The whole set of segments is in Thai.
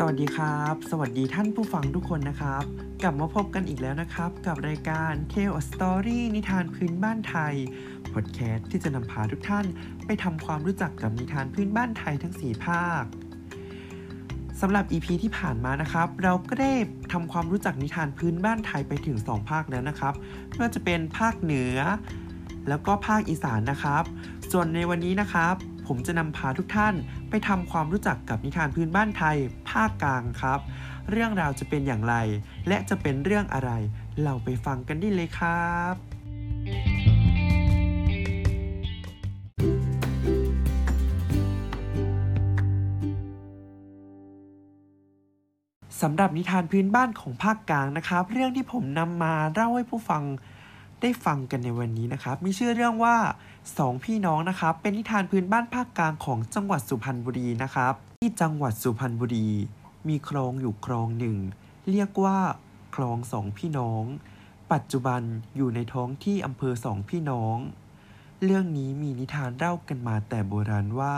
สวัสดีครับ สวัสดีท่านผู้ฟังทุกคนนะครับ กลับมาพบกันอีกแล้วนะครับ กับรายการ Tale Story นิทานพื้นบ้านไทยพอดแคสต์ที่จะนำพาทุกท่านไปทำความรู้จักกับนิทานพื้นบ้านไทยทั้ง 4 ภาคสำหรับ EP ที่ผ่านมานะครับ เราก็ได้ทำความรู้จักนิทานพื้นบ้านไทยไปถึง 2 ภาคแล้วนะครับไม่ว่าจะเป็นภาคเหนือ แล้วก็ภาคอีสานนะครับ ส่วนในวันนี้นะครับ ผมจะนำพาทุกท่านไปทำความรู้จักกับนิทานพื้นบ้านไทย ภาคกลางครับ เรื่องราวจะเป็นอย่างไร และจะเป็นเรื่องอะไร เราไปฟังกันได้เลยครับ สำหรับนิทานพื้นบ้านของภาคกลางนะครับ เรื่องที่ผมนำมาเล่าให้ผู้ฟัง ได้ฟังกันในวันนี้นะครับ มีชื่อเรื่องว่าสองพี่น้องนะครับ เป็นนิทานพื้นบ้านภาคกลางของจังหวัดสุพรรณบุรีนะครับ ที่จังหวัดสุพรรณบุรี มีคลองอยู่คลองหนึ่ง เรียกว่าคลองสองพี่น้อง ปัจจุบันอยู่ในท้องที่อำเภอสองพี่น้อง เรื่องนี้มีนิทานเล่ากันมาแต่โบราณว่า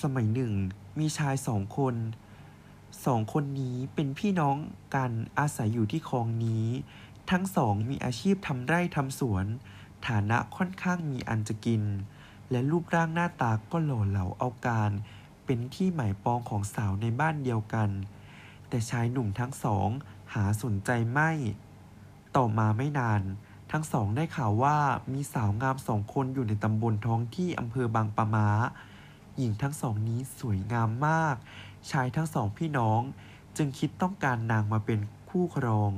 สมัยหนึ่ง มีชายสองคนสองคนนี้เป็นพี่น้องกันอาศัยอยู่ที่คลองนี้ ทั้งสองมีอาชีพทำไร่ทำสวน ฐานะค่อนข้างมีอันจะกิน และรูปร่างหน้าตาก็หล่อเหลาเอาการ เป็นที่หมายปองของสาวในบ้านเดียวกัน แต่ชายหนุ่มทั้งสองหาสนใจไม่ ต่อมาไม่นาน ทั้งสองได้ข่าวว่ามีสาวงามสองคนอยู่ในตำบลท้องที่อำเภอบางปะมาหญิงทั้งสองนี้สวยงามมาก ชายทั้งสองพี่น้องจึงคิดต้องการนางมาเป็นคู่ครอง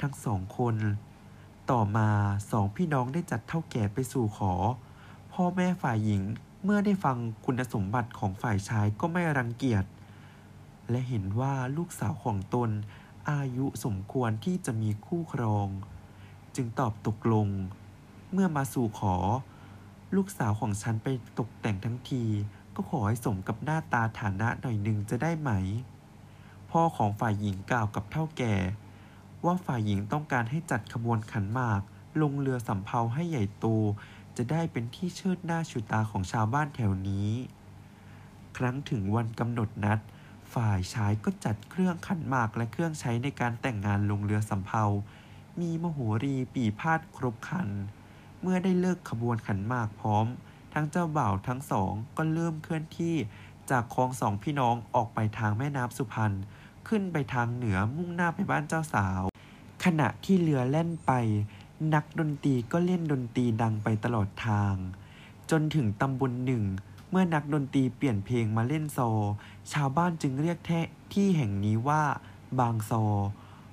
ทั้งสองคน ต่อมาสองพี่น้องได้จัดเท่าแก่ไปสู่ขอ พ่อแม่ฝ่ายหญิงเมื่อได้ฟังคุณสมบัติของฝ่ายชายก็ไม่รังเกียจ และเห็นว่าลูกสาวของตนอายุสมควรที่จะมีคู่ครอง จึงตอบตกลง เมื่อมาสู่ขอ ลูกสาวของฉันไปตกแต่งทั้งที ก็ขอให้สมกับหน้าตาฐานะหน่อยหนึ่งจะได้ไหม พ่อของฝ่ายหญิงกล่าวกับเท่าแก่ ว่าฝ่ายหญิงต้องการให้จัดขบวนขันหมาก ลงเรือสำเภาให้ใหญ่โต จะได้เป็นที่เชิดหน้าชูตาของชาวบ้านแถวนี้ ครั้งถึงวันกำหนดนัด ฝ่ายชายก็จัดเครื่องขันหมากและเครื่องใช้ในการแต่งงานลงเรือสำเภา มีมโหรีปีพาดครบครัน เมื่อได้เลิกขบวนขันหมากพร้อม ทั้งเจ้าบ่าวทั้งสองก็เริ่มเคลื่อนที่จากคลองสองพี่น้องออกไปทางแม่น้ำสุพรรณขึ้นไปทางเหนือมุ่งหน้าไปบ้านเจ้าสาว ขณะที่เรือแล่นไป นักดนตรีก็เล่นดนตรีดังไปตลอดทาง จนถึงตำบลหนึ่ง เมื่อนักดนตรีเปลี่ยนเพลงมาเล่นโซ ชาวบ้านจึงเรียกแท่ที่แห่งนี้ว่า บางโซ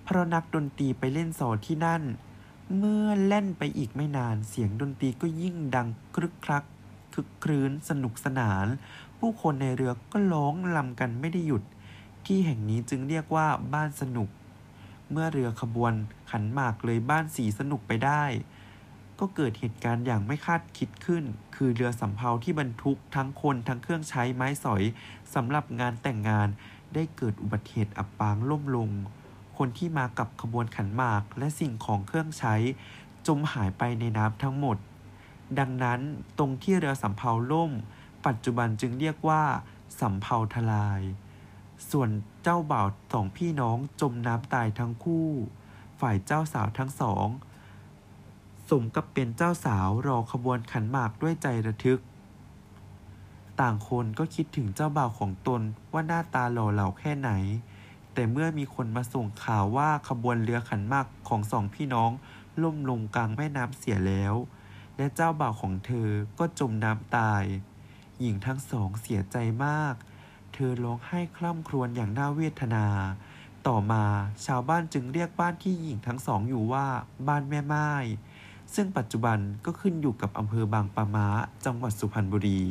เพราะนักดนตรีไปเล่นโซที่นั่น เมื่อเล่นไปอีกไม่นานเสียงดนตรีก็ยิ่งดังครึกครักคึกครื้นสนุกสนาน ผู้คนในเรือก็ร้องลำกันไม่ได้หยุด ที่แห่งนี้จึงเรียกว่าบ้านสนุก เมื่อเรือขบวนขันหมากเลยบ้านสีสนุกไปได้ ก็เกิดเหตุการณ์อย่างไม่คาดคิดขึ้น คือเรือสำเภาที่บรรทุกทั้งคนทั้งเครื่องใช้ไม้สอยสำหรับงานแต่งงานได้เกิดอุบัติเหตุอับปางล่มลง คนที่มากับขบวนขันหมากและสิ่งของเครื่องใช้ จมหายไปในน้ำทั้งหมด ดังนั้นตรงที่เรือสำเภาล่ม ปัจจุบันจึงเรียกว่าสำเภาทลาย ส่วนเจ้าบ่าวสองพี่น้องจมน้ำตายทั้งคู่ ฝ่ายเจ้าสาวทั้งสอง สมกับเป็นเจ้าสาวรอขบวนขันหมากด้วยใจระทึก ต่างคนก็คิดถึงเจ้าบ่าวของตนว่าหน้าตาหล่อเหลาแค่ไหน แต่เมื่อมีคนมาส่งข่าวว่าขบวนเรือขันหมากของสองพี่น้องล่มลงกลางแม่น้ำเสียแล้ว และเจ้าบ่าวของเธอก็จมน้ำตาย หญิงทั้งสองเสียใจมาก เธอร้องไห้คร่ำครวญอย่างน่าเวทนา ต่อมาชาวบ้านจึงเรียกบ้านที่หญิงทั้งสองอยู่ว่า บ้านแม่ไม้ซึ่งปัจจุบันก็ขึ้นอยู่กับอำเภอบางปะมาจังหวัดสุพรรณบุรี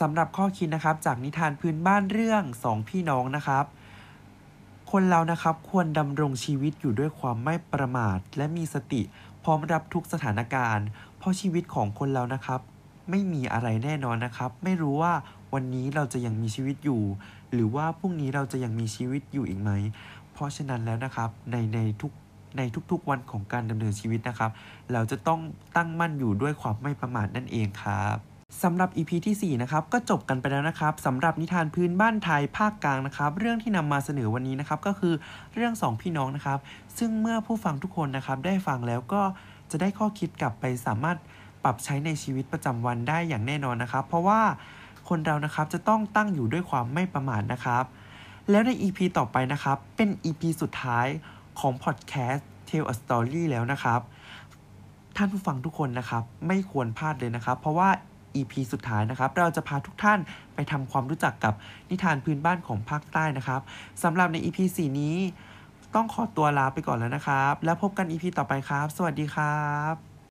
สำหรับข้อคิดนะครับจากนิทานพื้นบ้านเรื่องสองพี่น้องนะครับ คนเรานะครับควรดำรงชีวิตอยู่ด้วยความไม่ประมาท และมีสติพร้อมรับทุกสถานการณ์ เพราะชีวิตของคนเรานะครับ ไม่มีอะไรแน่นอนนะครับ ไม่รู้ว่าวันนี้เราจะยังมีชีวิตอยู่ หรือว่าพรุ่งนี้เราจะยังมีชีวิตอยู่อีกไหม เพราะฉะนั้นแล้วนะครับในในทุกในทุกๆวันของการดำเนินชีวิตนะครับ เราจะต้องตั้งมั่นอยู่ด้วยความไม่ประมาทนั่นเองครับ สำหรับ EP ที่ 4 นะครับ ก็จบกันไปแล้วนะครับสำหรับนิทานพื้นบ้านไทยภาคกลางนะครับ เรื่องที่นำมาเสนอวันนี้นะครับ ก็คือเรื่องสองพี่น้องนะครับ ซึ่งเมื่อผู้ฟังทุกคนนะครับ ได้ฟังแล้วก็จะได้ข้อคิดกลับไปสามารถปรับใช้ในชีวิตประจำวันได้อย่างแน่นอนนะครับ เพราะว่าคนเรานะครับจะต้องตั้งอยู่ด้วยความไม่ประมาทนะครับ แล้วใน EP ต่อไปนะครับ เป็น EP สุดท้ายของพอดแคสต์ Tell a Story แล้วนะครับ ท่านผู้ฟังทุกคนนะครับ ไม่ควรพลาดเลยนะครับ เพราะว่า EP สุดท้ายนะครับ เราจะพาทุกท่านไปทำความรู้จักกับนิทานพื้นบ้านของภาคใต้นะครับสำหรับใน EP 4 นี้ ต้องขอตัวลาไปก่อนแล้วนะครับ แล้วพบกัน EP ต่อไปครับ สวัสดีครับ